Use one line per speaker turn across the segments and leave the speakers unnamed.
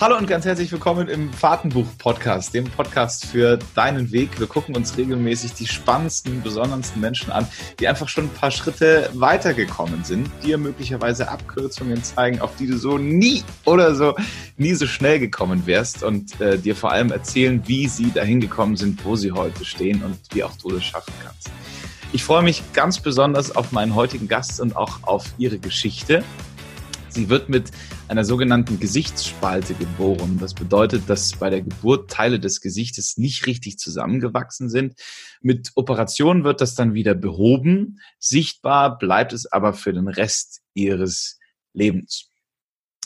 Hallo und ganz herzlich willkommen im Fahrtenbuch-Podcast, dem Podcast für deinen Weg. Wir gucken uns regelmäßig die spannendsten, besondersten Menschen an, die einfach schon ein paar Schritte weitergekommen sind, dir möglicherweise Abkürzungen zeigen, auf die du so nie oder so nie so schnell gekommen wärst und äh, dir vor allem erzählen, wie sie dahin gekommen sind, wo sie heute stehen und wie auch du das schaffen kannst. Ich freue mich ganz besonders auf meinen heutigen Gast und auch auf ihre Geschichte. Sie wird mit einer sogenannten Gesichtsspalte geboren. Das bedeutet, dass bei der Geburt Teile des Gesichtes nicht richtig zusammengewachsen sind. Mit Operationen wird das dann wieder behoben. Sichtbar bleibt es aber für den Rest ihres Lebens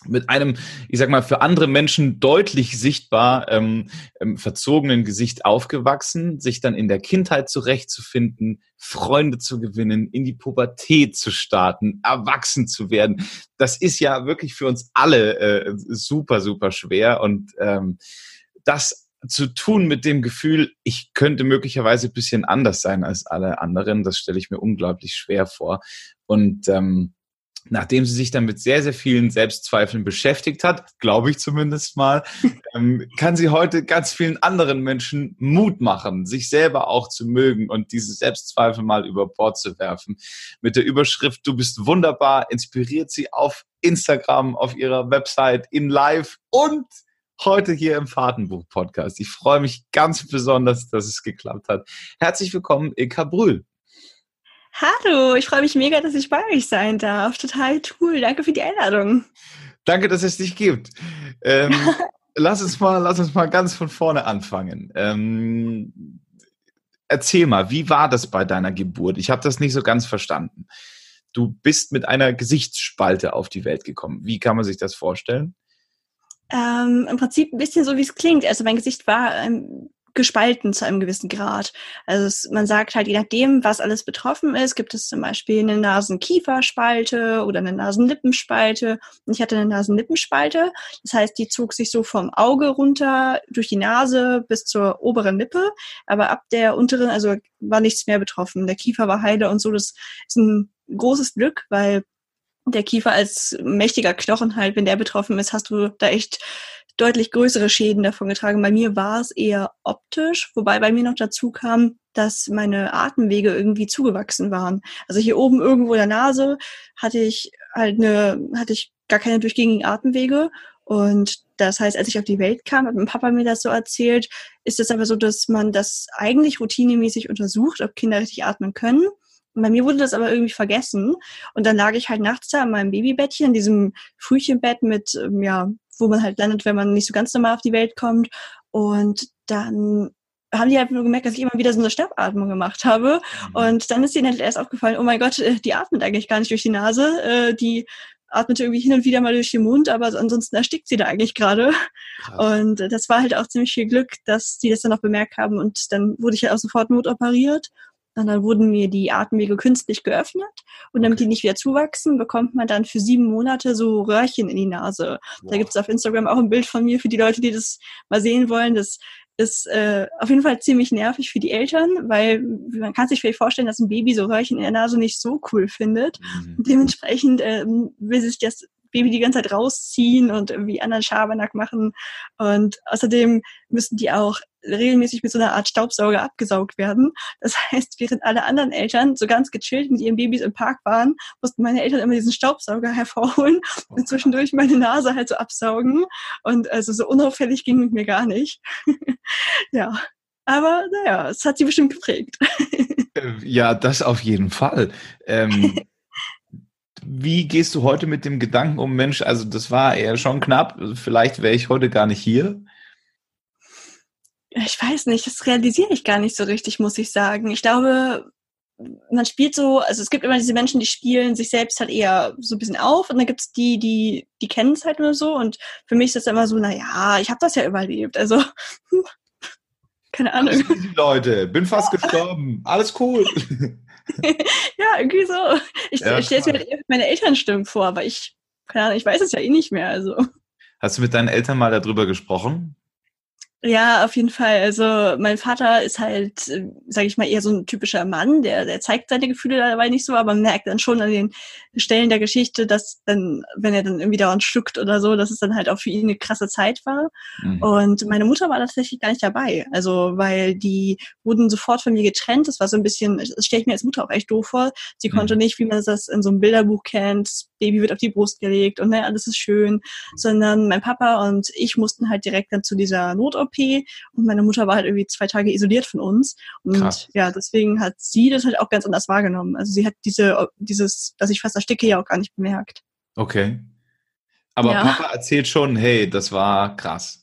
mit einem, ich sag mal, für andere Menschen deutlich sichtbar ähm, ähm, verzogenen Gesicht aufgewachsen, sich dann in der Kindheit zurechtzufinden, Freunde zu gewinnen, in die Pubertät zu starten, erwachsen zu werden. Das ist ja wirklich für uns alle äh, super, super schwer und ähm, das zu tun mit dem Gefühl, ich könnte möglicherweise ein bisschen anders sein als alle anderen, das stelle ich mir unglaublich schwer vor. Und ähm, nachdem sie sich dann mit sehr, sehr vielen Selbstzweifeln beschäftigt hat, glaube ich zumindest mal, ähm, kann sie heute ganz vielen anderen Menschen Mut machen, sich selber auch zu mögen und diese Selbstzweifel mal über Bord zu werfen. Mit der Überschrift Du bist wunderbar inspiriert sie auf Instagram, auf ihrer Website, in Live und heute hier im Fahrtenbuch-Podcast. Ich freue mich ganz besonders, dass es geklappt hat. Herzlich willkommen, Ilka Brühl.
Hallo, ich freue mich mega, dass ich bei euch sein darf. Total cool. Danke für die Einladung.
Danke, dass es dich gibt. Ähm, lass uns mal, lass uns mal ganz von vorne anfangen. Ähm, erzähl mal, wie war das bei deiner Geburt? Ich habe das nicht so ganz verstanden. Du bist mit einer Gesichtsspalte auf die Welt gekommen. Wie kann man sich das vorstellen?
Ähm, Im Prinzip ein bisschen so, wie es klingt. Also mein Gesicht war ähm, gespalten zu einem gewissen Grad. Also es, man sagt halt, je nachdem, was alles betroffen ist, gibt es zum Beispiel eine Nasen-Kieferspalte oder eine Nasenlippenspalte. Und ich hatte eine Nasenlippenspalte. Das heißt, die zog sich so vom Auge runter durch die Nase bis zur oberen Lippe. Aber ab der unteren, also war nichts mehr betroffen. Der Kiefer war heile und so. Das ist ein großes Glück, weil der Kiefer als mächtiger Knochen halt, wenn der betroffen ist, hast du da echt deutlich größere Schäden davon getragen. Bei mir war es eher optisch, wobei bei mir noch dazu kam, dass meine Atemwege irgendwie zugewachsen waren. Also hier oben irgendwo in der Nase hatte ich halt eine, hatte ich gar keine durchgängigen Atemwege. Und das heißt, als ich auf die Welt kam, hat mein Papa mir das so erzählt, ist es aber so, dass man das eigentlich routinemäßig untersucht, ob Kinder richtig atmen können. Und bei mir wurde das aber irgendwie vergessen. Und dann lag ich halt nachts da in meinem Babybettchen, in diesem Frühchenbett mit, ähm, ja, wo man halt landet, wenn man nicht so ganz normal auf die Welt kommt. Und dann haben die halt nur gemerkt, dass ich immer wieder so eine Schnappatmung gemacht habe. Mhm. Und dann ist ihnen halt erst aufgefallen, oh mein Gott, äh, die atmet eigentlich gar nicht durch die Nase. Äh, die atmet irgendwie hin und wieder mal durch den Mund, aber ansonsten erstickt sie da eigentlich gerade. Und das war halt auch ziemlich viel Glück, dass die das dann auch bemerkt haben. Und dann wurde ich halt auch sofort notoperiert. Und dann wurden mir die Atemwege künstlich geöffnet. Und damit die nicht wieder zuwachsen, bekommt man dann für sieben Monate so Röhrchen in die Nase. Wow. Da gibt es auf Instagram auch ein Bild von mir für die Leute, die das mal sehen wollen. Das ist äh, auf jeden Fall ziemlich nervig für die Eltern, weil man kann sich vielleicht vorstellen, dass ein Baby so Röhrchen in der Nase nicht so cool findet. Mhm. Dementsprechend äh, will sich das Baby die ganze Zeit rausziehen und irgendwie anderen Schabernack machen. Und außerdem müssen die auch regelmäßig mit so einer Art Staubsauger abgesaugt werden. Das heißt, während alle anderen Eltern so ganz gechillt mit ihren Babys im Park waren, mussten meine Eltern immer diesen Staubsauger hervorholen und zwischendurch meine Nase halt so absaugen. Und also so unauffällig ging mit mir gar nicht. ja. Aber naja, es hat sie bestimmt geprägt.
Äh, ja, das auf jeden Fall. Ähm, wie gehst du heute mit dem Gedanken um, Mensch, also das war eher schon knapp, vielleicht wäre ich heute gar nicht hier?
Ich weiß nicht, das realisiere ich gar nicht so richtig, muss ich sagen. Ich glaube, man spielt so, also es gibt immer diese Menschen, die spielen sich selbst halt eher so ein bisschen auf und dann gibt es die, die, die kennen es halt nur so und für mich ist das immer so, naja, ich habe das ja überlebt, also keine Ahnung.
Easy, Leute, bin fast gestorben, alles cool.
ja, irgendwie so. Ich, ja, ich stelle mir halt meine Elternstimmen vor, aber ich, keine Ahnung, ich weiß es ja eh nicht mehr. Also.
Hast du mit deinen Eltern mal darüber gesprochen?
Ja, auf jeden Fall. Also mein Vater ist halt, sage ich mal, eher so ein typischer Mann, der, der zeigt seine Gefühle dabei nicht so, aber man merkt dann schon an den Stellen der Geschichte, dass dann, wenn er dann irgendwie dauernd schluckt oder so, dass es dann halt auch für ihn eine krasse Zeit war. Mhm. Und meine Mutter war tatsächlich gar nicht dabei. Also weil die wurden sofort von mir getrennt. Das war so ein bisschen, das stelle ich mir als Mutter auch echt doof vor. Sie mhm. konnte nicht, wie man das in so einem Bilderbuch kennt, das Baby wird auf die Brust gelegt und ne, alles ist schön, sondern mein Papa und ich mussten halt direkt dann zu dieser Not-OP und meine Mutter war halt irgendwie zwei Tage isoliert von uns. Und Krass. ja, deswegen hat sie das halt auch ganz anders wahrgenommen. Also sie hat diese, dieses, dass ich fast ersticke, ja auch gar nicht bemerkt.
Okay. Aber ja. Papa erzählt schon, hey, das war krass.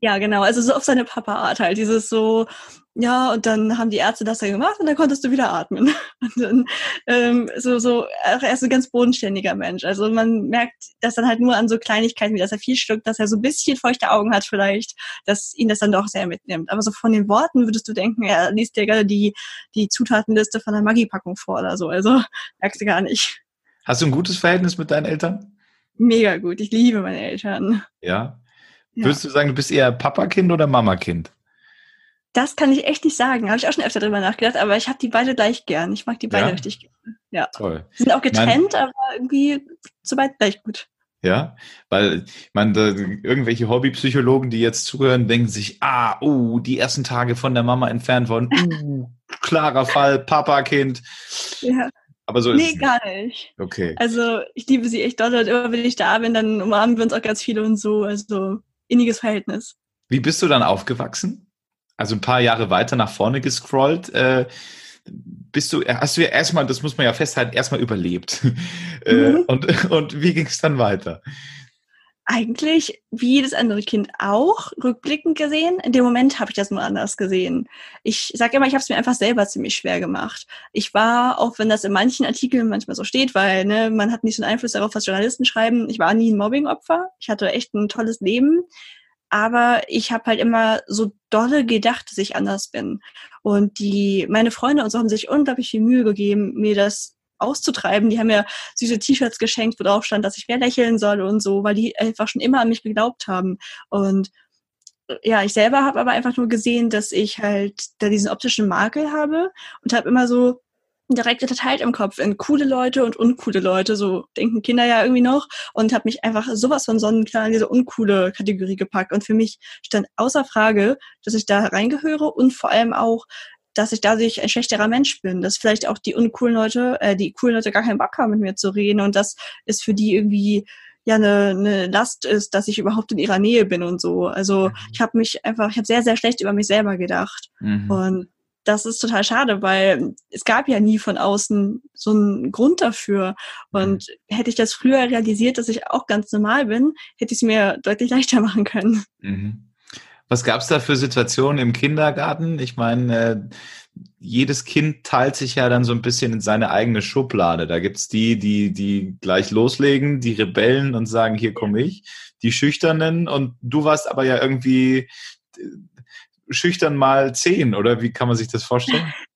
Ja, genau. Also so auf seine Papa-Art halt. Dieses so, ja, und dann haben die Ärzte das ja gemacht und dann konntest du wieder atmen. Und dann ähm, so, so, er ist ein ganz bodenständiger Mensch. Also man merkt das dann halt nur an so Kleinigkeiten, wie dass er viel schluckt, dass er so ein bisschen feuchte Augen hat vielleicht, dass ihn das dann doch sehr mitnimmt. Aber so von den Worten würdest du denken, er liest dir gerade die, die Zutatenliste von der Maggi-Packung vor oder so. Also merkst du gar nicht.
Hast du ein gutes Verhältnis mit deinen Eltern?
Mega gut. Ich liebe meine Eltern.
Ja. ja. Würdest du sagen, du bist eher Papa-Kind oder Mama-Kind?
Das kann ich echt nicht sagen. Habe ich auch schon öfter drüber nachgedacht, aber ich habe die beide gleich gern. Ich mag die beide ja? richtig gerne. Ja. Toll. Sie sind auch getrennt, mein, aber irgendwie soweit gleich gut.
Ja, weil ich meine, irgendwelche Hobbypsychologen, die jetzt zuhören, denken sich, ah, oh, die ersten Tage von der Mama entfernt worden, uh, klarer Fall, Papa-Kind. Ja. Aber so
nee, ist gar nicht.
Okay.
Also ich liebe sie echt doll und immer wenn ich da bin, dann umarmen wir uns auch ganz viele und so. Also inniges Verhältnis.
Wie bist du dann aufgewachsen? Also ein paar Jahre weiter nach vorne gescrollt. Äh, bist du, hast du ja erstmal, das muss man ja festhalten, erstmal überlebt. Äh, mhm. und, und wie ging es dann weiter?
Eigentlich wie jedes andere Kind auch, rückblickend gesehen. In dem Moment habe ich das nur anders gesehen. Ich sage immer, ich habe es mir einfach selber ziemlich schwer gemacht. Ich war, auch wenn das in manchen Artikeln manchmal so steht, weil ne, man hat nicht so einen Einfluss darauf, was Journalisten schreiben, ich war nie ein Mobbing-Opfer. Ich hatte echt ein tolles Leben. Aber ich habe halt immer so dolle gedacht, dass ich anders bin. Und die, meine Freunde und so haben sich unglaublich viel Mühe gegeben, mir das auszutreiben. Die haben mir süße T-Shirts geschenkt, wo drauf stand, dass ich mehr lächeln soll und so, weil die einfach schon immer an mich geglaubt haben. Und äh, ja, ich selber habe aber einfach nur gesehen, dass ich halt da diesen optischen Makel habe und habe immer so direkt unterteilt im Kopf in coole Leute und uncoole Leute, so denken Kinder ja irgendwie noch und habe mich einfach sowas von sonnenklar in diese uncoole Kategorie gepackt und für mich stand außer Frage, dass ich da reingehöre und vor allem auch, dass ich dadurch ein schlechterer Mensch bin, dass vielleicht auch die uncoolen Leute, äh, die coolen Leute gar keinen Bock haben, mit mir zu reden und das ist für die irgendwie ja eine, eine Last ist, dass ich überhaupt in ihrer Nähe bin und so. Also mhm. ich habe mich einfach, ich habe sehr, sehr schlecht über mich selber gedacht. Mhm. Und das ist total schade, weil es gab ja nie von außen so einen Grund dafür. Und mhm. hätte ich das früher realisiert, dass ich auch ganz normal bin, hätte ich es mir deutlich leichter machen können.
Mhm. Was gab es da für Situationen im Kindergarten? Ich meine, äh, jedes Kind teilt sich ja dann so ein bisschen in seine eigene Schublade. Da gibt's die, die, die gleich loslegen, die Rebellen und sagen, hier komme ich, die Schüchternen und du warst aber ja irgendwie äh, schüchtern mal zehn, oder wie kann man sich das vorstellen?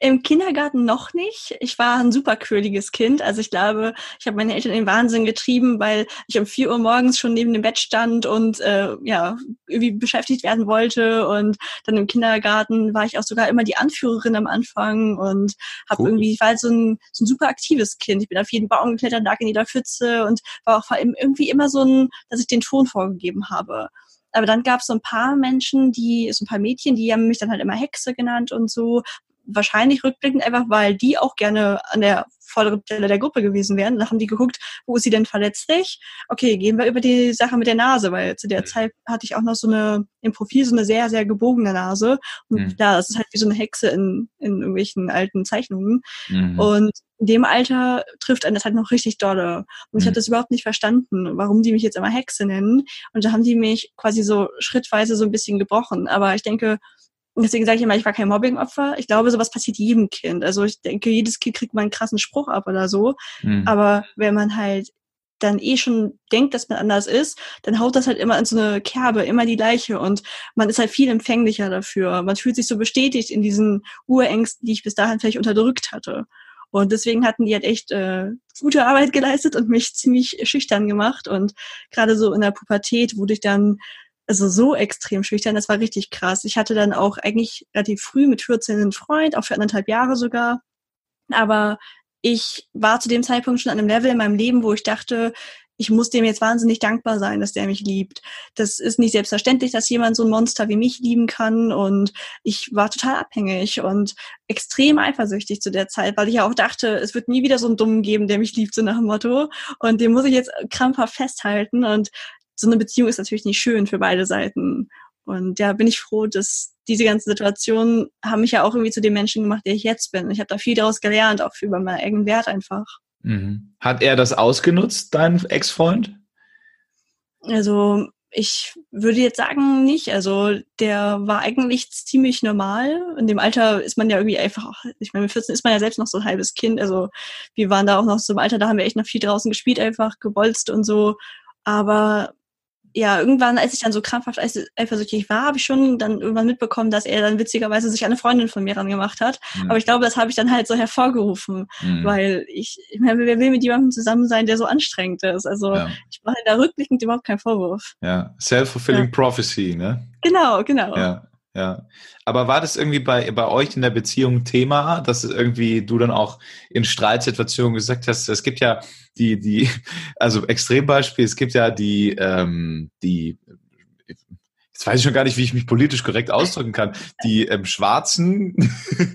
Im Kindergarten noch nicht. Ich war ein super quirliges Kind. Also ich glaube, ich habe meine Eltern in den Wahnsinn getrieben, weil ich um vier Uhr morgens schon neben dem Bett stand und äh, ja irgendwie beschäftigt werden wollte. Und dann im Kindergarten war ich auch sogar immer die Anführerin am Anfang und habe cool. irgendwie, ich war halt so ein, so ein super aktives Kind. Ich bin auf jeden Baum geklettert, lag in jeder Pfütze und war auch vor allem irgendwie immer so ein, dass ich den Ton vorgegeben habe. Aber dann gab es so ein paar Menschen, die, so ein paar Mädchen, die haben mich dann halt immer Hexe genannt und so, wahrscheinlich rückblickend einfach, weil die auch gerne an der vorderen Stelle der Gruppe gewesen wären. Dann haben die geguckt, wo ist sie denn verletzlich? Okay, gehen wir über die Sache mit der Nase, weil zu der mhm. Zeit hatte ich auch noch so eine, im Profil so eine sehr, sehr gebogene Nase. Und mhm. klar, das ist halt wie so eine Hexe in, in irgendwelchen alten Zeichnungen. Mhm. Und in dem Alter trifft einen das halt noch richtig dolle. Und ich mhm. habe das überhaupt nicht verstanden, warum die mich jetzt immer Hexe nennen. Und da haben die mich quasi so schrittweise so ein bisschen gebrochen. Aber ich denke, deswegen sage ich immer, ich war kein Mobbingopfer. Ich glaube, sowas passiert jedem Kind. Also ich denke, jedes Kind kriegt mal einen krassen Spruch ab oder so. Mhm. Aber wenn man halt dann eh schon denkt, dass man anders ist, dann haut das halt immer in so eine Kerbe, immer die gleiche und man ist halt viel empfänglicher dafür. Man fühlt sich so bestätigt in diesen Urängsten, die ich bis dahin vielleicht unterdrückt hatte. Und deswegen hatten die halt echt äh, gute Arbeit geleistet und mich ziemlich schüchtern gemacht. Und gerade so in der Pubertät wurde ich dann also so extrem schüchtern, das war richtig krass. Ich hatte dann auch eigentlich relativ früh mit 14 einen Freund, auch für anderthalb Jahre sogar. Aber ich war zu dem Zeitpunkt schon an einem Level in meinem Leben, wo ich dachte, ich muss dem jetzt wahnsinnig dankbar sein, dass der mich liebt. Das ist nicht selbstverständlich, dass jemand so ein Monster wie mich lieben kann. Und ich war total abhängig und extrem eifersüchtig zu der Zeit, weil ich ja auch dachte, es wird nie wieder so einen Dummen geben, der mich liebt, so nach dem Motto. Und den muss ich jetzt krampfhaft festhalten. Und so eine Beziehung ist natürlich nicht schön für beide Seiten. Und ja, bin ich froh, dass diese ganzen Situationen haben mich ja auch irgendwie zu dem Menschen gemacht, der ich jetzt bin. Ich habe da viel daraus gelernt, auch über meinen eigenen Wert einfach.
Mhm. Hat er das ausgenutzt, dein Ex-Freund?
Also ich würde jetzt sagen, nicht. Also der war eigentlich ziemlich normal. In dem Alter ist man ja irgendwie einfach, ich meine, mit 14 ist man ja selbst noch so ein halbes Kind. Also wir waren da auch noch so im Alter, da haben wir echt noch viel draußen gespielt, einfach gebolzt und so. Aber ja, irgendwann, als ich dann so krampfhaft eifersüchtig war, habe ich schon dann irgendwann mitbekommen, dass er dann witzigerweise sich eine Freundin von mir rangemacht hat. Mhm. Aber ich glaube, das habe ich dann halt so hervorgerufen, mhm. weil ich, ich meine, wer will mit jemandem zusammen sein, der so anstrengend ist? Also ja. ich mache da rückblickend überhaupt keinen Vorwurf.
Ja, self-fulfilling ja. prophecy, ne?
Genau, genau.
Ja. Ja. Aber war das irgendwie bei, bei euch in der Beziehung Thema, dass irgendwie du dann auch in Streitsituationen gesagt hast, es gibt ja die, die, also Extrembeispiel, es gibt ja die, ähm, die, jetzt weiß ich schon gar nicht, wie ich mich politisch korrekt ausdrücken kann, die ähm, Schwarzen,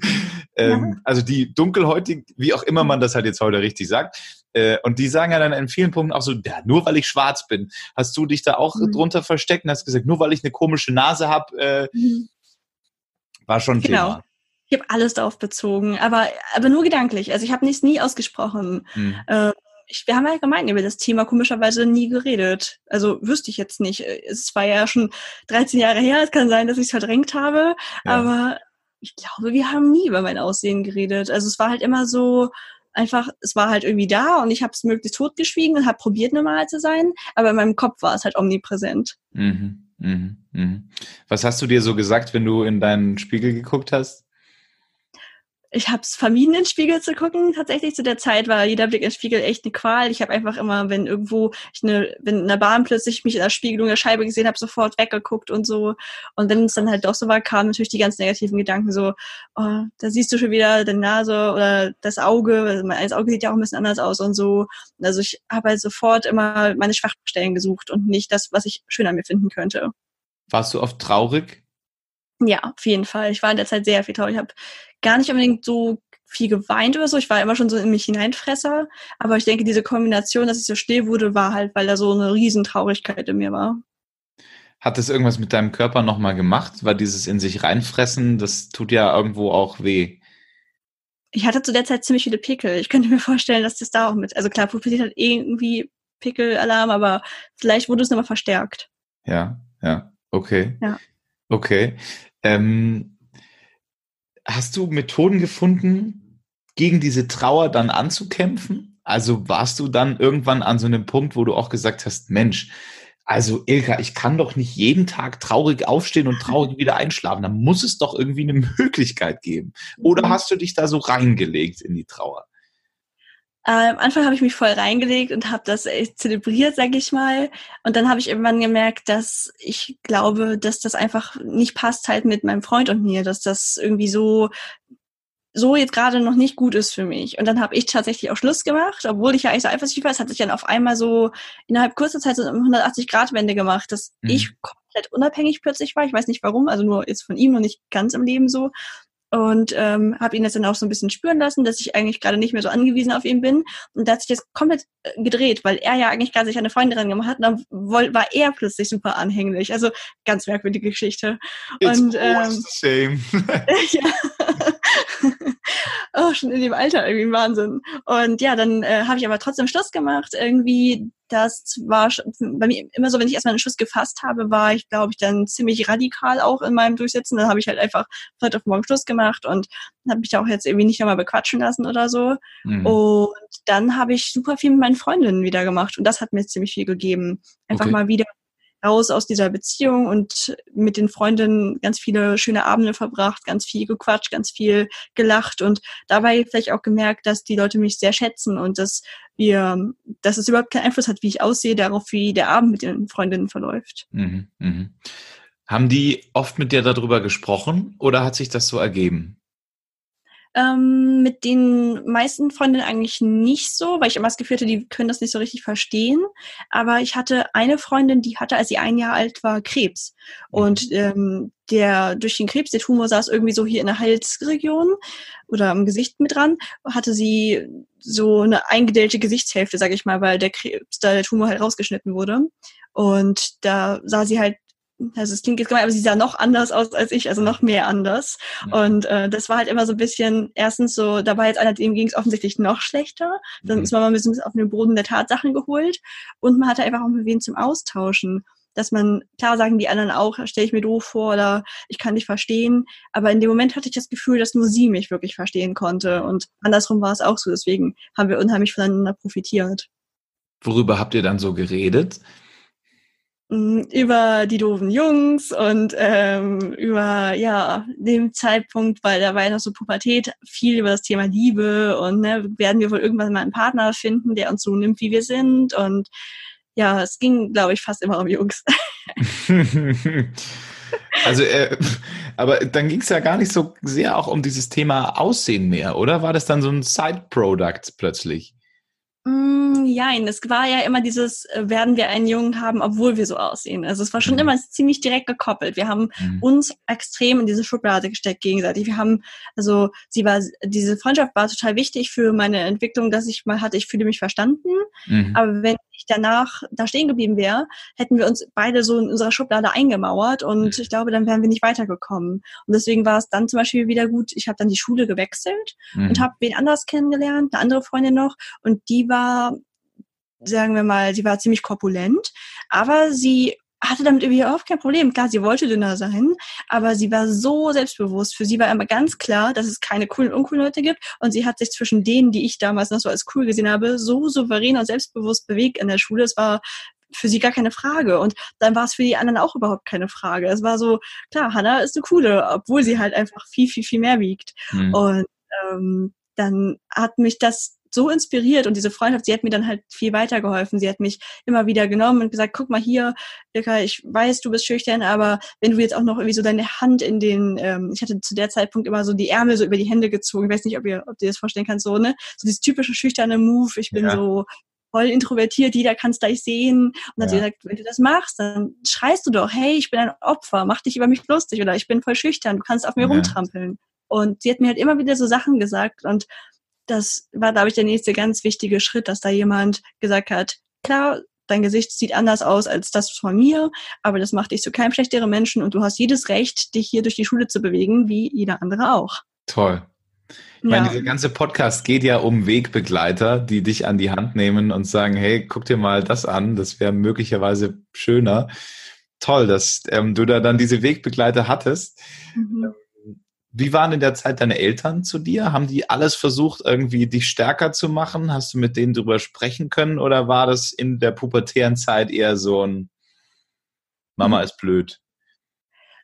ähm, also die dunkelhäutig, wie auch immer man das halt jetzt heute richtig sagt, äh, und die sagen ja dann in vielen Punkten auch so, ja, nur weil ich schwarz bin. Hast du dich da auch mhm. drunter versteckt und hast gesagt, nur weil ich eine komische Nase habe, äh, mhm. war schon genau. Thema.
Ich habe alles darauf bezogen, aber, aber nur gedanklich. Also ich habe nichts nie ausgesprochen. Mhm. Äh, ich, wir haben allgemein über das Thema komischerweise nie geredet. Also wüsste ich jetzt nicht. Es war ja schon 13 Jahre her. Es kann sein, dass ich es verdrängt habe. Ja. Aber ich glaube, wir haben nie über mein Aussehen geredet. Also es war halt immer so, einfach, es war halt irgendwie da und ich habe es möglichst totgeschwiegen und habe probiert, normal zu sein, aber in meinem Kopf war es halt omnipräsent. Mhm,
mh, mh. Was hast du dir so gesagt, wenn du in deinen Spiegel geguckt hast?
Ich habe es vermieden, in den Spiegel zu gucken. Tatsächlich zu der Zeit war jeder Blick in den Spiegel echt eine Qual. Ich habe einfach immer, wenn irgendwo ich eine, wenn in der Bahn plötzlich mich in der Spiegelung der Scheibe gesehen habe, sofort weggeguckt und so. Und wenn es dann halt doch so war, kamen natürlich die ganz negativen Gedanken so, oh, da siehst du schon wieder deine Nase oder das Auge. Also mein Auge sieht ja auch ein bisschen anders aus und so. Also ich habe halt sofort immer meine Schwachstellen gesucht und nicht das, was ich schön an mir finden könnte.
Warst du oft traurig?
Ja, auf jeden Fall. Ich war in der Zeit sehr viel traurig. Ich habe gar nicht unbedingt so viel geweint oder so. Ich war immer schon so in mich hineinfresser. Aber ich denke, diese Kombination, dass ich so still wurde, war halt, weil da so eine Riesentraurigkeit in mir war.
Hat das irgendwas mit deinem Körper nochmal gemacht? Weil dieses in sich reinfressen, das tut ja irgendwo auch weh.
Ich hatte zu der Zeit ziemlich viele Pickel. Ich könnte mir vorstellen, dass das da auch mit, also klar, Pubertät hat irgendwie Pickelalarm, aber vielleicht wurde es nochmal verstärkt.
Ja, ja, okay.
Ja.
Okay. Ähm, hast du Methoden gefunden, gegen diese Trauer dann anzukämpfen? Also warst du dann irgendwann an so einem Punkt, wo du auch gesagt hast, Mensch, also Ilka, ich kann doch nicht jeden Tag traurig aufstehen und traurig wieder einschlafen. Da muss es doch irgendwie eine Möglichkeit geben. Oder mhm. hast du dich da so reingelegt in die Trauer?
Äh, am Anfang habe ich mich voll reingelegt und habe das echt zelebriert, sag ich mal. Und dann habe ich irgendwann gemerkt, dass ich glaube, dass das einfach nicht passt halt mit meinem Freund und mir, dass das irgendwie so so jetzt gerade noch nicht gut ist für mich. Und dann habe ich tatsächlich auch Schluss gemacht, obwohl ich ja eigentlich so eifersüchtig war. Es hat sich dann auf einmal so innerhalb kurzer Zeit so eine 180-Grad-Wende gemacht, dass mhm. ich komplett unabhängig plötzlich war. Ich weiß nicht warum, also nur jetzt von ihm und nicht ganz im Leben so und ähm, habe ihn das dann auch so ein bisschen spüren lassen, dass ich eigentlich gerade nicht mehr so angewiesen auf ihn bin. Und da hat sich das komplett äh, gedreht, weil er ja eigentlich gerade sich eine Freundin dran gemacht hat und dann war er plötzlich super anhänglich. Also ganz merkwürdige Geschichte.
It's und ähm, the same.
ja. oh, schon in dem Alter irgendwie Wahnsinn. Und ja, dann äh, habe ich aber trotzdem Schluss gemacht. Irgendwie, das war bei mir immer so, wenn ich erstmal einen Schuss gefasst habe, war ich, glaube ich, dann ziemlich radikal auch in meinem Durchsetzen. Dann habe ich halt einfach heute auf morgen Schluss gemacht und habe mich da auch jetzt irgendwie nicht nochmal bequatschen lassen oder so. Mhm. Und dann habe ich super viel mit meinen Freundinnen wieder gemacht und das hat mir ziemlich viel gegeben. Einfach okay. mal wieder raus aus dieser Beziehung und mit den Freundinnen ganz viele schöne Abende verbracht, ganz viel gequatscht, ganz viel gelacht und dabei vielleicht auch gemerkt, dass die Leute mich sehr schätzen und dass wir, dass es überhaupt keinen Einfluss hat, wie ich aussehe, darauf, wie der Abend mit den Freundinnen verläuft. Mhm,
mh. Haben die oft mit dir darüber gesprochen oder hat sich das so ergeben?
Ähm, mit den meisten Freundinnen eigentlich nicht so, weil ich immer das Gefühl hatte, die können das nicht so richtig verstehen. Aber ich hatte eine Freundin, die hatte, als sie ein Jahr alt war, Krebs. Mhm. Und ähm, der durch den Krebs, der Tumor saß irgendwie so hier in der Halsregion oder am Gesicht mit dran, hatte sie so eine eingedellte Gesichtshälfte, sag ich mal, weil der Krebs, da der Tumor halt rausgeschnitten wurde. Und da sah sie halt also es klingt jetzt gemein, aber sie sah noch anders aus als ich, also noch mehr anders. Und äh, das war halt immer so ein bisschen, erstens so, da war jetzt einer, dem ging es offensichtlich noch schlechter. Dann mhm. ist man mal ein bisschen auf den Boden der Tatsachen geholt und man hatte einfach auch mit wen zum Austauschen. Dass man, klar sagen die anderen auch, stelle ich mir doof vor oder ich kann dich verstehen. Aber in dem Moment hatte ich das Gefühl, dass nur sie mich wirklich verstehen konnte. Und andersrum war es auch so. Deswegen haben wir unheimlich voneinander profitiert.
Worüber habt ihr dann so geredet?
Mm, über die doofen Jungs und ähm, über ja dem Zeitpunkt, weil da war ja noch so Pubertät, viel über das Thema Liebe und ne, werden wir wohl irgendwann mal einen Partner finden, der uns so nimmt, wie wir sind und ja, es ging, glaube ich, fast immer um Jungs.
also, äh, aber dann ging es ja gar nicht so sehr auch um dieses Thema Aussehen mehr, oder? War das dann so ein Side-Product plötzlich?
Mm, Jein, es war ja immer dieses, äh, werden wir einen Jungen haben, obwohl wir so aussehen. Also es war schon mhm. immer ziemlich direkt gekoppelt. Wir haben mhm. uns extrem in diese Schublade gesteckt gegenseitig. Wir haben, also sie war, diese Freundschaft war total wichtig für meine Entwicklung, dass ich mal hatte, ich fühle mich verstanden. Mhm. Aber wenn ich danach da stehen geblieben wäre, hätten wir uns beide so in unserer Schublade eingemauert und mhm. ich glaube, dann wären wir nicht weitergekommen. Und deswegen war es dann zum Beispiel wieder gut, ich habe dann die Schule gewechselt und mhm. habe wen anders kennengelernt, eine andere Freundin noch und die war, sagen wir mal, sie war ziemlich korpulent, aber sie hatte damit überhaupt kein Problem. Klar, sie wollte dünner sein, aber sie war so selbstbewusst. Für sie war immer ganz klar, dass es keine coolen und uncoolen Leute gibt. Und sie hat sich zwischen denen, die ich damals noch so als cool gesehen habe, so souverän und selbstbewusst bewegt in der Schule. Es war für sie gar keine Frage. Und dann war es für die anderen auch überhaupt keine Frage. Es war so, klar, Hannah ist eine coole, obwohl sie halt einfach viel, viel, viel mehr wiegt. Mhm. Und ähm, dann hat mich das so inspiriert und diese Freundschaft, sie hat mir dann halt viel weitergeholfen. Sie hat mich immer wieder genommen und gesagt, guck mal hier, Ilka, ich weiß, du bist schüchtern, aber wenn du jetzt auch noch irgendwie so deine Hand in den, ähm, ich hatte zu der Zeitpunkt immer so die Ärmel so über die Hände gezogen. Ich weiß nicht, ob ihr, ob dir das vorstellen kannst, so, ne? So dieses typische schüchterne Move, ich bin ja. so voll introvertiert, jeder kann es gleich sehen. Und dann ja. hat sie gesagt, wenn du das machst, dann schreist du doch, hey, ich bin ein Opfer, mach dich über mich lustig oder ich bin voll schüchtern, du kannst auf mir ja. rumtrampeln. Und sie hat mir halt immer wieder so Sachen gesagt und das war, glaube ich, der nächste ganz wichtige Schritt, dass da jemand gesagt hat, klar, dein Gesicht sieht anders aus als das von mir, aber das macht dich zu keinem schlechteren Menschen und du hast jedes Recht, dich hier durch die Schule zu bewegen, wie jeder andere auch.
Toll. Ich ja. meine, dieser ganze Podcast geht ja um Wegbegleiter, die dich an die Hand nehmen und sagen, hey, guck dir mal das an, das wäre möglicherweise schöner. Toll, dass ähm, du da dann diese Wegbegleiter hattest. Mhm. Wie waren in der Zeit deine Eltern zu dir? Haben die alles versucht, irgendwie dich stärker zu machen? Hast du mit denen drüber sprechen können oder war das in der pubertären Zeit eher so ein Mama mhm. ist blöd?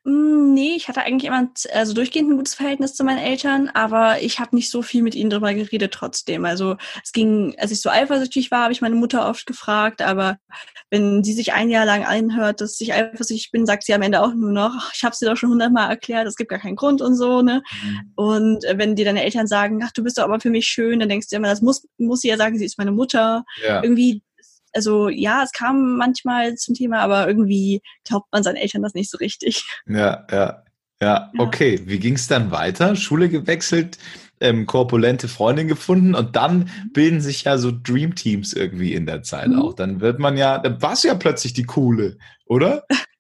Hm, nee, ich hatte eigentlich immer also durchgehend ein gutes Verhältnis zu meinen Eltern, aber ich habe nicht so viel mit ihnen drüber geredet trotzdem. Also es ging, als ich so eifersüchtig war, habe ich meine Mutter oft gefragt, aber wenn sie sich ein Jahr lang einhört, dass ich eifersüchtig bin, sagt sie am Ende auch nur noch, ich habe sie doch schon hundertmal erklärt, es gibt gar keinen Grund und so, ne? Mhm. Und äh, wenn dir deine Eltern sagen, ach, du bist doch aber für mich schön, dann denkst du immer, das muss, muss sie ja sagen, sie ist meine Mutter. Ja. Irgendwie also ja, es kam manchmal zum Thema, aber irgendwie glaubt man seinen Eltern das nicht so richtig.
Ja, ja, ja. Okay, wie ging es dann weiter? Schule gewechselt, ähm, korpulente Freundin gefunden und dann mhm. bilden sich ja so Dream Teams irgendwie in der Zeit mhm. auch. Dann wird man ja, dann warst du ja plötzlich die coole, oder?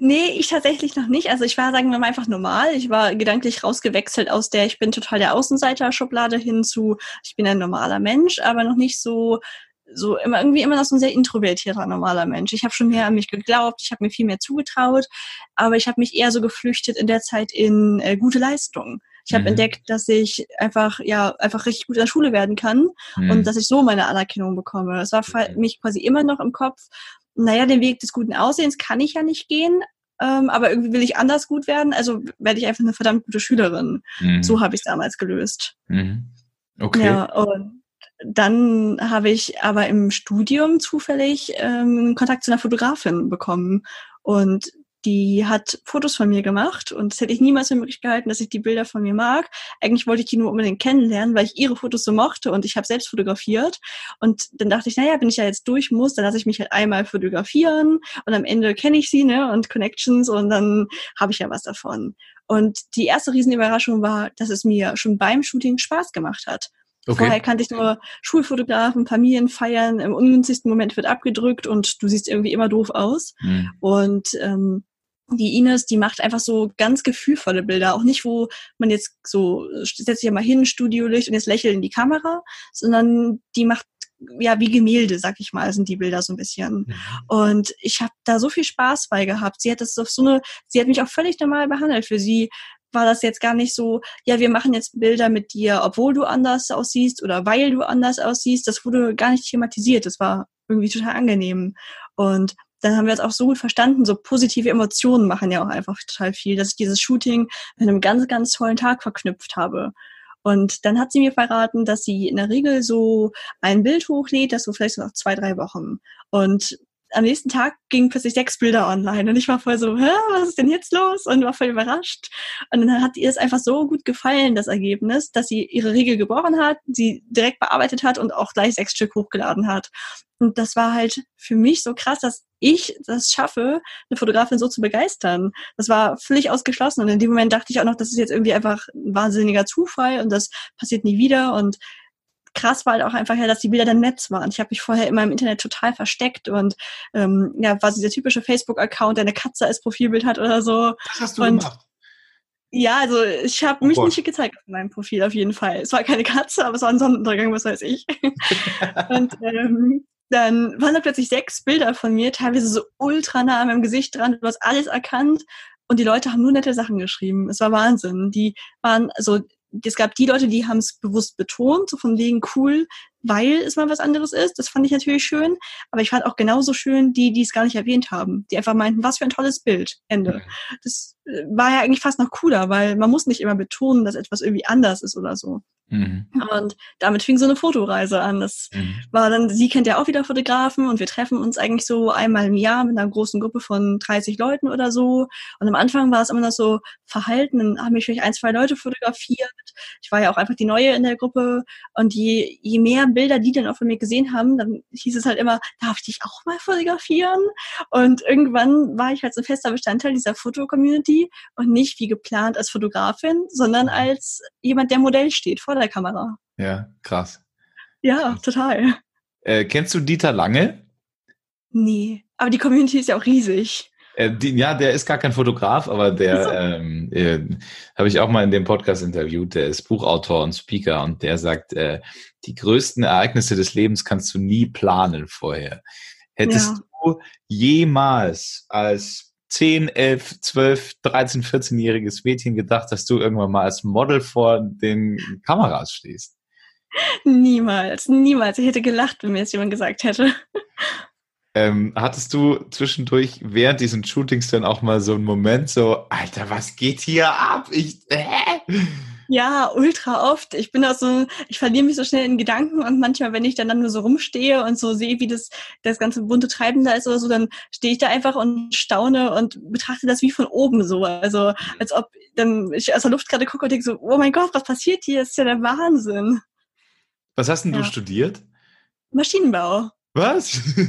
Nee, ich tatsächlich noch nicht. Also ich war, sagen wir mal, einfach normal. Ich war gedanklich rausgewechselt aus der, ich bin total der Außenseiter-Schublade hin zu, ich bin ein normaler Mensch, aber noch nicht so so immer irgendwie immer noch so ein sehr introvertierter normaler Mensch. Ich habe schon mehr an mich geglaubt, ich habe mir viel mehr zugetraut, aber ich habe mich eher so geflüchtet in der Zeit in äh, gute Leistungen. Ich habe mhm. entdeckt, dass ich einfach ja einfach richtig gut in der Schule werden kann mhm. und dass ich so meine Anerkennung bekomme. Das war für mich quasi immer noch im Kopf naja, den Weg des guten Aussehens kann ich ja nicht gehen, ähm, aber irgendwie will ich anders gut werden, also werde ich einfach eine verdammt gute Schülerin. Mhm. So habe ich es damals gelöst. Mhm. Okay. Ja, und dann habe ich aber im Studium zufällig ähm, Kontakt zu einer Fotografin bekommen. Und die hat Fotos von mir gemacht und das hätte ich niemals für möglich gehalten, dass ich die Bilder von mir mag. Eigentlich wollte ich die nur unbedingt kennenlernen, weil ich ihre Fotos so mochte und ich habe selbst fotografiert. Und dann dachte ich, naja, wenn ich ja jetzt durch muss, dann lasse ich mich halt einmal fotografieren und am Ende kenne ich sie ne, und Connections und dann habe ich ja was davon. Und die erste Riesenüberraschung war, dass es mir schon beim Shooting Spaß gemacht hat. Okay. Vorher kannte ich nur Schulfotografen, Familienfeiern, im ungünstigsten Moment wird abgedrückt und du siehst irgendwie immer doof aus. Mhm. Und ähm, die Ines, die macht einfach so ganz gefühlvolle Bilder. Auch nicht, wo man jetzt so, setzt sich ja mal hin, Studiolicht und jetzt lächelt in die Kamera, sondern die macht ja wie Gemälde, sag ich mal, sind die Bilder so ein bisschen. Mhm. Und ich habe da so viel Spaß bei gehabt. Sie hat das auf so eine, sie hat mich auch völlig normal behandelt. Für sie war das jetzt gar nicht so, ja, wir machen jetzt Bilder mit dir, obwohl du anders aussiehst oder weil du anders aussiehst. Das wurde gar nicht thematisiert. Das war irgendwie total angenehm. Und dann haben wir es auch so gut verstanden, so positive Emotionen machen ja auch einfach total viel, dass ich dieses Shooting mit einem ganz, ganz tollen Tag verknüpft habe. Und dann hat sie mir verraten, dass sie in der Regel so ein Bild hochlädt, das so vielleicht so nach zwei, drei Wochen. Und am nächsten Tag gingen plötzlich sechs Bilder online und ich war voll so, Hä, was ist denn jetzt los? Und war voll überrascht. Und dann hat ihr es einfach so gut gefallen, das Ergebnis, dass sie ihre Regel gebrochen hat, sie direkt bearbeitet hat und auch gleich sechs Stück hochgeladen hat. Und das war halt für mich so krass, dass ich das schaffe, eine Fotografin so zu begeistern. Das war völlig ausgeschlossen. Und in dem Moment dachte ich auch noch, das ist jetzt irgendwie einfach ein wahnsinniger Zufall und das passiert nie wieder. Und krass war halt auch einfach ja, dass die Bilder dann Netz waren. Ich habe mich vorher immer im Internet total versteckt und ähm, ja, war so dieser typische Facebook-Account, der eine Katze als Profilbild hat oder so.
Das hast du und, gemacht.
Ja, also ich habe oh mich Gott. nicht gezeigt auf meinem Profil auf jeden Fall. Es war keine Katze, aber es war ein Sonnenuntergang, was weiß ich. und ähm, dann waren da plötzlich sechs Bilder von mir, teilweise so ultra nah an meinem Gesicht dran. Du hast alles erkannt und die Leute haben nur nette Sachen geschrieben. Es war Wahnsinn. Die waren, also es gab die Leute, die haben es bewusst betont, so von wegen cool, weil es mal was anderes ist. Das fand ich natürlich schön. Aber ich fand auch genauso schön die, die es gar nicht erwähnt haben, die einfach meinten, was für ein tolles Bild. Ende. Das war ja eigentlich fast noch cooler, weil man muss nicht immer betonen, dass etwas irgendwie anders ist oder so. Mhm. Und damit fing so eine Fotoreise an. Das mhm. war dann, sie kennt ja auch wieder Fotografen und wir treffen uns eigentlich so einmal im Jahr mit einer großen Gruppe von 30 Leuten oder so. Und am Anfang war es immer noch so verhalten, dann haben mich vielleicht ein, zwei Leute fotografiert. Ich war ja auch einfach die Neue in der Gruppe. Und je, je mehr Bilder die dann auch von mir gesehen haben, dann hieß es halt immer, darf ich dich auch mal fotografieren? Und irgendwann war ich halt so ein fester Bestandteil dieser Foto-Community und nicht wie geplant als Fotografin, sondern mhm. als jemand, der Modell steht vor der Kamera.
Ja, krass.
Ja, total.
Äh, kennst du Dieter Lange?
Nee, aber die Community ist ja auch riesig.
Äh, die, ja, der ist gar kein Fotograf, aber der ähm, äh, habe ich auch mal in dem Podcast interviewt. Der ist Buchautor und Speaker und der sagt, äh, die größten Ereignisse des Lebens kannst du nie planen vorher. Hättest ja. du jemals als 10, 11, 12, 13, 14-jähriges Mädchen gedacht, dass du irgendwann mal als Model vor den Kameras stehst?
Niemals, niemals. Ich hätte gelacht, wenn mir das jemand gesagt hätte.
Ähm, hattest du zwischendurch während diesen Shootings dann auch mal so einen Moment so, Alter, was geht hier ab? Ich, hä?
Ja, ultra oft. Ich bin auch so, ich verliere mich so schnell in Gedanken und manchmal, wenn ich dann, dann nur so rumstehe und so sehe, wie das, das ganze bunte Treiben da ist oder so, dann stehe ich da einfach und staune und betrachte das wie von oben so. Also, als ob dann ich aus der Luft gerade gucke und denke so, oh mein Gott, was passiert hier? Das ist ja der Wahnsinn.
Was hast denn ja. du studiert?
Maschinenbau.
Was?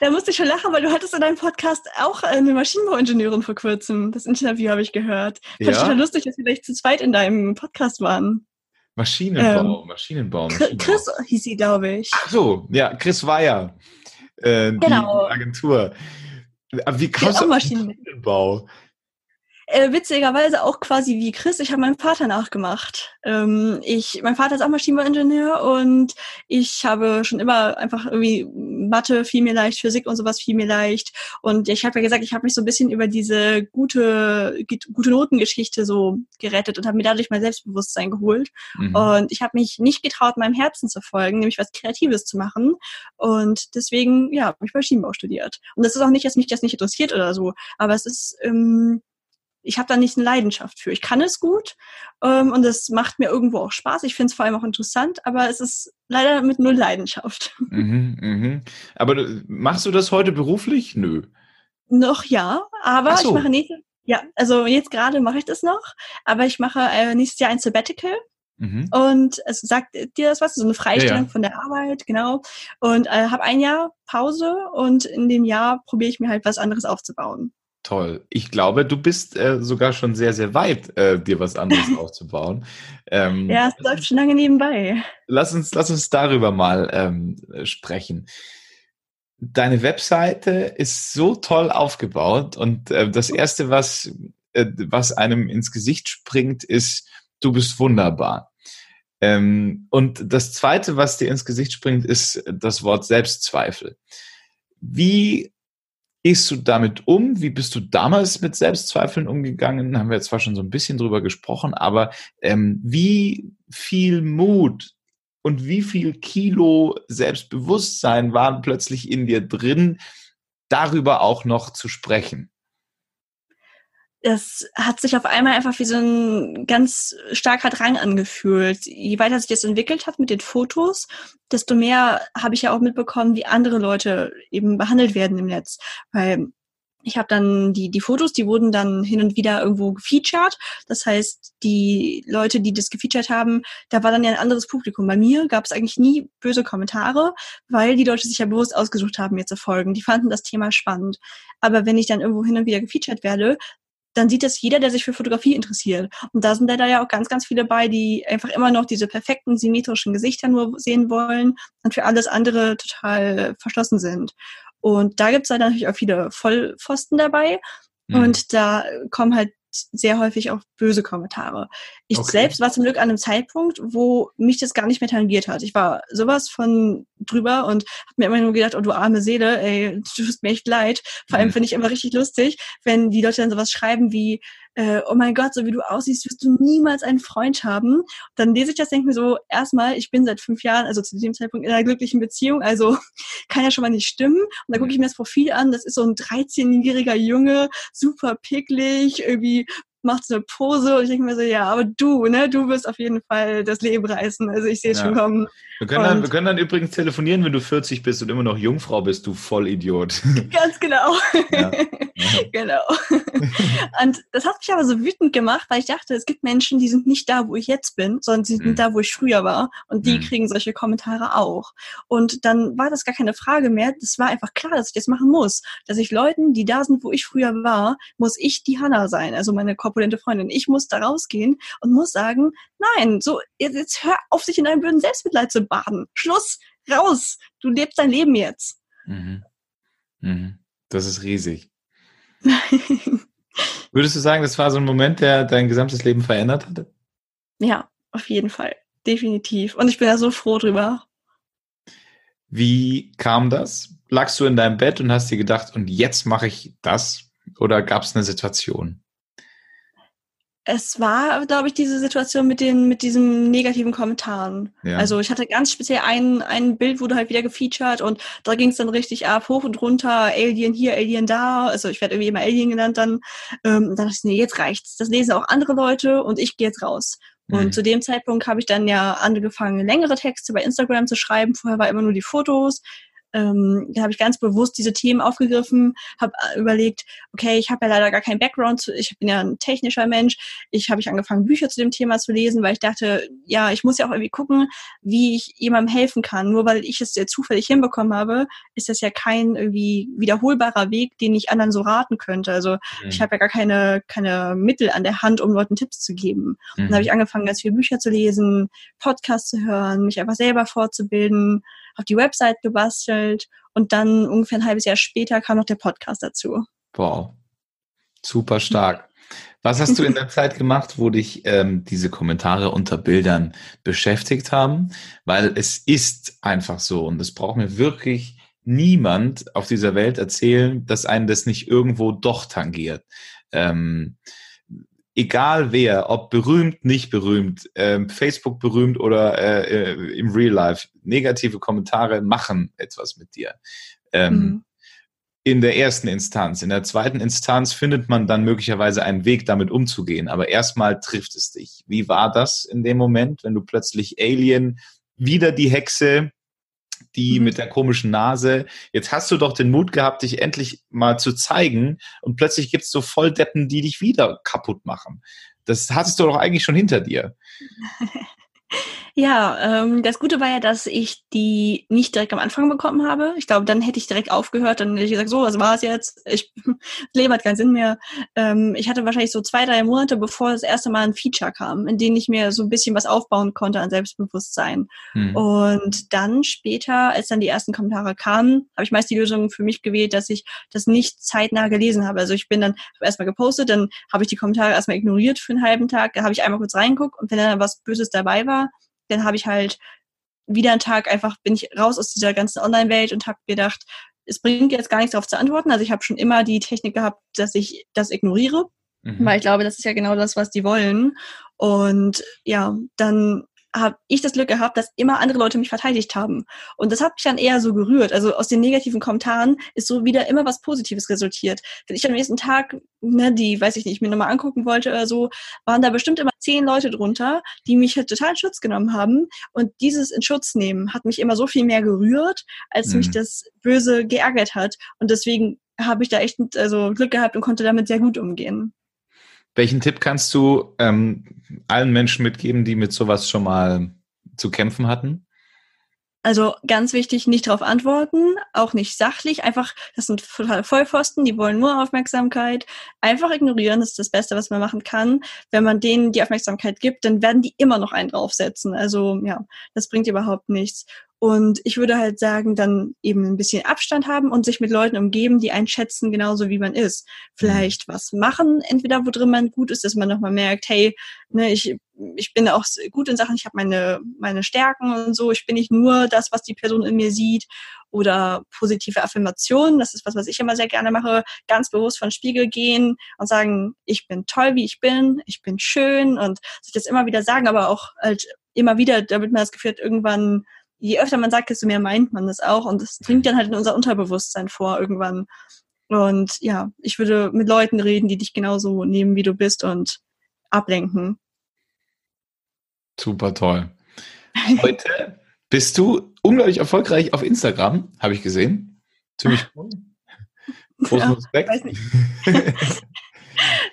da musste ich schon lachen, weil du hattest in deinem Podcast auch eine Maschinenbauingenieurin vor kurzem. Das Interview habe ich gehört. Fand ja? ich total lustig, dass wir gleich zu zweit in deinem Podcast waren.
Maschinenbau, ähm, Maschinenbau, Maschinenbau.
Chris hieß sie, glaube ich.
Ach so, ja, Chris Weyer. Äh, genau. Die Agentur. Wie kommst du auf Maschinenbau?
Äh, witzigerweise auch quasi wie Chris, ich habe meinem Vater nachgemacht. Ähm, ich, mein Vater ist auch Maschinenbauingenieur und ich habe schon immer einfach irgendwie Mathe fiel mir leicht, Physik und sowas fiel mir leicht. Und ich habe ja gesagt, ich habe mich so ein bisschen über diese gute, gute Notengeschichte so gerettet und habe mir dadurch mein Selbstbewusstsein geholt. Mhm. Und ich habe mich nicht getraut, meinem Herzen zu folgen, nämlich was Kreatives zu machen. Und deswegen, ja, habe ich Maschinenbau studiert. Und das ist auch nicht, dass mich das nicht interessiert oder so, aber es ist, ähm, ich habe da nicht eine Leidenschaft für. Ich kann es gut ähm, und es macht mir irgendwo auch Spaß. Ich finde es vor allem auch interessant, aber es ist leider mit null Leidenschaft.
Mhm, mhm. Aber machst du das heute beruflich? Nö.
Noch ja, aber so. ich mache nächstes ja, also jetzt gerade mache ich das noch, aber ich mache äh, nächstes Jahr ein Sabbatical. Mhm. Und es sagt dir das was, so eine Freistellung ja, ja. von der Arbeit, genau. Und äh, habe ein Jahr Pause und in dem Jahr probiere ich mir halt was anderes aufzubauen.
Toll. Ich glaube, du bist äh, sogar schon sehr, sehr weit, äh, dir was anderes aufzubauen.
Ähm, ja, es läuft schon lange nebenbei.
Lass uns, lass uns darüber mal ähm, sprechen. Deine Webseite ist so toll aufgebaut und äh, das erste, was, äh, was einem ins Gesicht springt, ist, du bist wunderbar. Ähm, und das zweite, was dir ins Gesicht springt, ist das Wort Selbstzweifel. Wie gehst du damit um? Wie bist du damals mit Selbstzweifeln umgegangen? Haben wir zwar schon so ein bisschen drüber gesprochen, aber ähm, wie viel Mut und wie viel Kilo Selbstbewusstsein waren plötzlich in dir drin, darüber auch noch zu sprechen?
Das hat sich auf einmal einfach wie so ein ganz starker Drang angefühlt. Je weiter sich das entwickelt hat mit den Fotos, desto mehr habe ich ja auch mitbekommen, wie andere Leute eben behandelt werden im Netz. Weil ich habe dann die, die Fotos, die wurden dann hin und wieder irgendwo gefeatured. Das heißt, die Leute, die das gefeatured haben, da war dann ja ein anderes Publikum. Bei mir gab es eigentlich nie böse Kommentare, weil die Leute sich ja bewusst ausgesucht haben, mir zu folgen. Die fanden das Thema spannend. Aber wenn ich dann irgendwo hin und wieder gefeatured werde, dann sieht das jeder, der sich für Fotografie interessiert. Und da sind leider ja auch ganz, ganz viele bei, die einfach immer noch diese perfekten symmetrischen Gesichter nur sehen wollen und für alles andere total verschlossen sind. Und da gibt es leider natürlich auch viele Vollpfosten dabei. Mhm. Und da kommen halt sehr häufig auch böse Kommentare. Ich okay. selbst war zum Glück an einem Zeitpunkt, wo mich das gar nicht mehr tangiert hat. Ich war sowas von drüber und habe mir immer nur gedacht, oh du arme Seele, ey, du tust mir echt leid. Vor allem mhm. finde ich immer richtig lustig, wenn die Leute dann sowas schreiben wie, äh, oh mein Gott, so wie du aussiehst, wirst du niemals einen Freund haben. Dann lese ich das, denke mir so, erstmal, ich bin seit fünf Jahren, also zu dem Zeitpunkt in einer glücklichen Beziehung, also kann ja schon mal nicht stimmen. Und dann gucke ich mir das Profil an, das ist so ein 13-jähriger Junge, super picklig, irgendwie macht so eine Pose und ich denke mir so, ja, aber du, ne, du wirst auf jeden Fall das Leben reißen. Also ich sehe es ja. schon kommen.
Wir können, dann, wir können dann übrigens telefonieren, wenn du 40 bist und immer noch Jungfrau bist, du Vollidiot.
Ganz genau. Ja. genau. und das hat mich aber so wütend gemacht, weil ich dachte, es gibt Menschen, die sind nicht da, wo ich jetzt bin, sondern sie sind mhm. da, wo ich früher war. Und die mhm. kriegen solche Kommentare auch. Und dann war das gar keine Frage mehr. Das war einfach klar, dass ich das machen muss. Dass ich Leuten, die da sind, wo ich früher war, muss ich die Hanna sein, also meine korpulente Freundin. Ich muss da rausgehen und muss sagen, nein, so, jetzt, jetzt hör auf, sich in einem blöden Selbstmitleid zu baden. Schluss, raus. Du lebst dein Leben jetzt. Mhm.
Mhm. Das ist riesig. Würdest du sagen, das war so ein Moment, der dein gesamtes Leben verändert hatte?
Ja, auf jeden Fall. Definitiv. Und ich bin da so froh drüber.
Wie kam das? Lagst du in deinem Bett und hast dir gedacht, und jetzt mache ich das? Oder gab es eine Situation?
Es war, glaube ich, diese Situation mit den, mit diesen negativen Kommentaren. Ja. Also ich hatte ganz speziell ein, ein Bild, wurde halt wieder gefeatured und da ging es dann richtig ab, hoch und runter, Alien hier, Alien da. Also ich werde irgendwie immer Alien genannt dann. Ähm, dann dachte ich, nee, jetzt reicht's. Das lesen auch andere Leute und ich gehe jetzt raus. Und mhm. zu dem Zeitpunkt habe ich dann ja angefangen, längere Texte bei Instagram zu schreiben. Vorher war immer nur die Fotos ähm, da habe ich ganz bewusst diese Themen aufgegriffen, habe äh, überlegt, okay, ich habe ja leider gar keinen Background, zu, ich bin ja ein technischer Mensch, ich habe ich angefangen, Bücher zu dem Thema zu lesen, weil ich dachte, ja, ich muss ja auch irgendwie gucken, wie ich jemandem helfen kann. Nur weil ich es ja zufällig hinbekommen habe, ist das ja kein irgendwie wiederholbarer Weg, den ich anderen so raten könnte. Also mhm. ich habe ja gar keine, keine Mittel an der Hand, um Leuten Tipps zu geben. Mhm. Dann habe ich angefangen, ganz viele Bücher zu lesen, Podcasts zu hören, mich einfach selber fortzubilden, auf die Website gebastelt und dann ungefähr ein halbes Jahr später kam noch der Podcast dazu.
Wow. Super stark. Was hast du in der Zeit gemacht, wo dich ähm, diese Kommentare unter Bildern beschäftigt haben? Weil es ist einfach so und es braucht mir wirklich niemand auf dieser Welt erzählen, dass einen das nicht irgendwo doch tangiert. Ähm, egal wer, ob berühmt, nicht berühmt, ähm, Facebook berühmt oder äh, äh, im Real Life, negative Kommentare machen etwas mit dir. Ähm, mhm. In der ersten Instanz. In der zweiten Instanz findet man dann möglicherweise einen Weg, damit umzugehen. Aber erstmal trifft es dich. Wie war das in dem Moment, wenn du plötzlich Alien, wieder die Hexe, die mhm. mit der komischen Nase. Jetzt hast du doch den Mut gehabt, dich endlich mal zu zeigen und plötzlich gibt's so Volldeppen, die dich wieder kaputt machen. Das hattest du doch eigentlich schon hinter dir.
Ja, ähm, das Gute war ja, dass ich die nicht direkt am Anfang bekommen habe. Ich glaube, dann hätte ich direkt aufgehört, dann hätte ich gesagt, so, was war es jetzt? Ich, das Leben hat keinen Sinn mehr. Ähm, ich hatte wahrscheinlich so zwei, drei Monate, bevor das erste Mal ein Feature kam, in dem ich mir so ein bisschen was aufbauen konnte an Selbstbewusstsein. Hm. Und dann später, als dann die ersten Kommentare kamen, habe ich meist die Lösung für mich gewählt, dass ich das nicht zeitnah gelesen habe. Also ich bin dann erstmal gepostet, dann habe ich die Kommentare erstmal ignoriert für einen halben Tag, da habe ich einmal kurz reinguckt und wenn dann was Böses dabei war, dann habe ich halt wieder einen Tag einfach, bin ich raus aus dieser ganzen Online-Welt und habe gedacht, es bringt jetzt gar nichts darauf zu antworten. Also ich habe schon immer die Technik gehabt, dass ich das ignoriere, mhm. weil ich glaube, das ist ja genau das, was die wollen. Und ja, dann habe ich das Glück gehabt, dass immer andere Leute mich verteidigt haben. Und das hat mich dann eher so gerührt. Also aus den negativen Kommentaren ist so wieder immer was Positives resultiert. Wenn ich am nächsten Tag, ne, die, weiß ich nicht, mir nochmal angucken wollte oder so, waren da bestimmt immer zehn Leute drunter, die mich halt total in Schutz genommen haben. Und dieses in Schutz nehmen hat mich immer so viel mehr gerührt, als mhm. mich das Böse geärgert hat. Und deswegen habe ich da echt also Glück gehabt und konnte damit sehr gut umgehen.
Welchen Tipp kannst du ähm, allen Menschen mitgeben, die mit sowas schon mal zu kämpfen hatten?
Also ganz wichtig, nicht darauf antworten, auch nicht sachlich, einfach, das sind Vollpfosten, die wollen nur Aufmerksamkeit. Einfach ignorieren, das ist das Beste, was man machen kann. Wenn man denen die Aufmerksamkeit gibt, dann werden die immer noch einen draufsetzen. Also ja, das bringt überhaupt nichts. Und ich würde halt sagen, dann eben ein bisschen Abstand haben und sich mit Leuten umgeben, die einen schätzen, genauso wie man ist. Vielleicht mhm. was machen, entweder wo drin man gut ist, dass man nochmal merkt, hey, ne, ich, ich bin auch gut in Sachen, ich habe meine, meine Stärken und so, ich bin nicht nur das, was die Person in mir sieht. Oder positive Affirmationen, das ist was, was ich immer sehr gerne mache, ganz bewusst von Spiegel gehen und sagen, ich bin toll, wie ich bin, ich bin schön und sich das immer wieder sagen, aber auch halt immer wieder, damit man das Gefühl hat, irgendwann je öfter man sagt, desto mehr meint man das auch. Und das dringt dann halt in unser Unterbewusstsein vor irgendwann. Und ja, ich würde mit Leuten reden, die dich genauso nehmen, wie du bist und ablenken.
Super toll. Heute bist du unglaublich erfolgreich auf Instagram, habe ich gesehen. Ziemlich cool. Großen Respekt.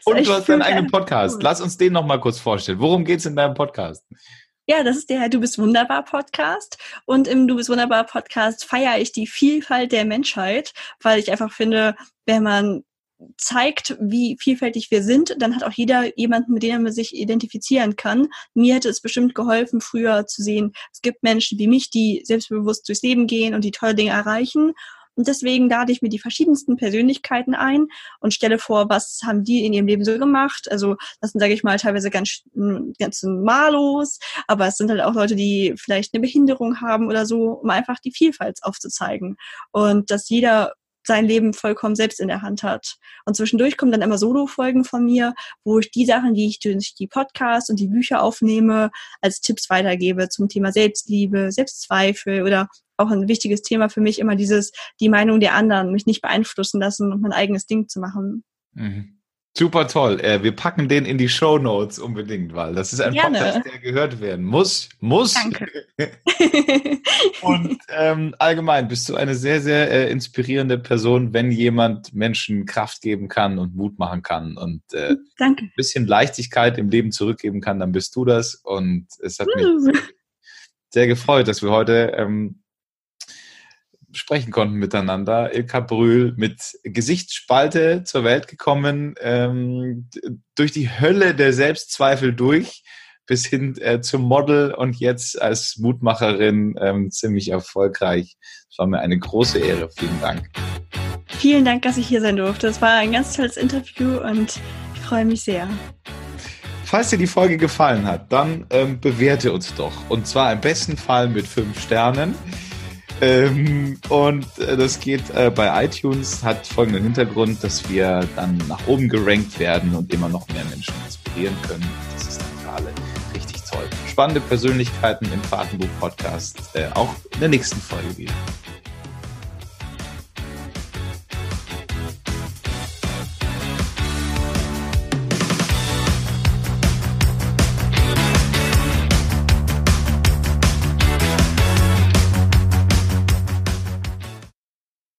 und du hast deinen eigenen Podcast. Lass uns den noch mal kurz vorstellen. Worum geht es in deinem Podcast?
Ja, das ist der Du bist wunderbar Podcast. Und im Du bist wunderbar Podcast feiere ich die Vielfalt der Menschheit, weil ich einfach finde, wenn man zeigt, wie vielfältig wir sind, dann hat auch jeder jemanden, mit dem man sich identifizieren kann. Mir hätte es bestimmt geholfen, früher zu sehen, es gibt Menschen wie mich, die selbstbewusst durchs Leben gehen und die tolle Dinge erreichen. Und deswegen lade ich mir die verschiedensten Persönlichkeiten ein und stelle vor, was haben die in ihrem Leben so gemacht. Also das sind, sage ich mal, teilweise ganz, ganz malos, aber es sind halt auch Leute, die vielleicht eine Behinderung haben oder so, um einfach die Vielfalt aufzuzeigen. Und dass jeder sein Leben vollkommen selbst in der Hand hat. Und zwischendurch kommen dann immer Solo-Folgen von mir, wo ich die Sachen, die ich durch die Podcasts und die Bücher aufnehme, als Tipps weitergebe zum Thema Selbstliebe, Selbstzweifel oder auch ein wichtiges Thema für mich immer dieses, die Meinung der anderen, mich nicht beeinflussen lassen und mein eigenes Ding zu machen.
Mhm. Super toll. Äh, wir packen den in die Show Notes unbedingt, weil das ist ein Gerne. Podcast, der gehört werden muss. Muss. Danke. Und ähm, allgemein bist du eine sehr, sehr äh, inspirierende Person, wenn jemand Menschen Kraft geben kann und Mut machen kann und äh, Danke. ein bisschen Leichtigkeit im Leben zurückgeben kann, dann bist du das. Und es hat mich sehr gefreut, dass wir heute ähm, sprechen konnten miteinander. Ilka Brühl mit Gesichtsspalte zur Welt gekommen, ähm, durch die Hölle der Selbstzweifel durch bis hin äh, zum Model und jetzt als Mutmacherin ähm, ziemlich erfolgreich. Es war mir eine große Ehre. Vielen Dank.
Vielen Dank, dass ich hier sein durfte. Es war ein ganz tolles Interview und freue mich sehr.
Falls dir die Folge gefallen hat, dann ähm, bewerte uns doch. Und zwar im besten Fall mit fünf Sternen. Ähm, und äh, das geht äh, bei iTunes, hat folgenden Hintergrund, dass wir dann nach oben gerankt werden und immer noch mehr Menschen inspirieren können. Das ist alle richtig toll. Spannende Persönlichkeiten im Fahrtenbuch-Podcast, äh, auch in der nächsten Folge wieder.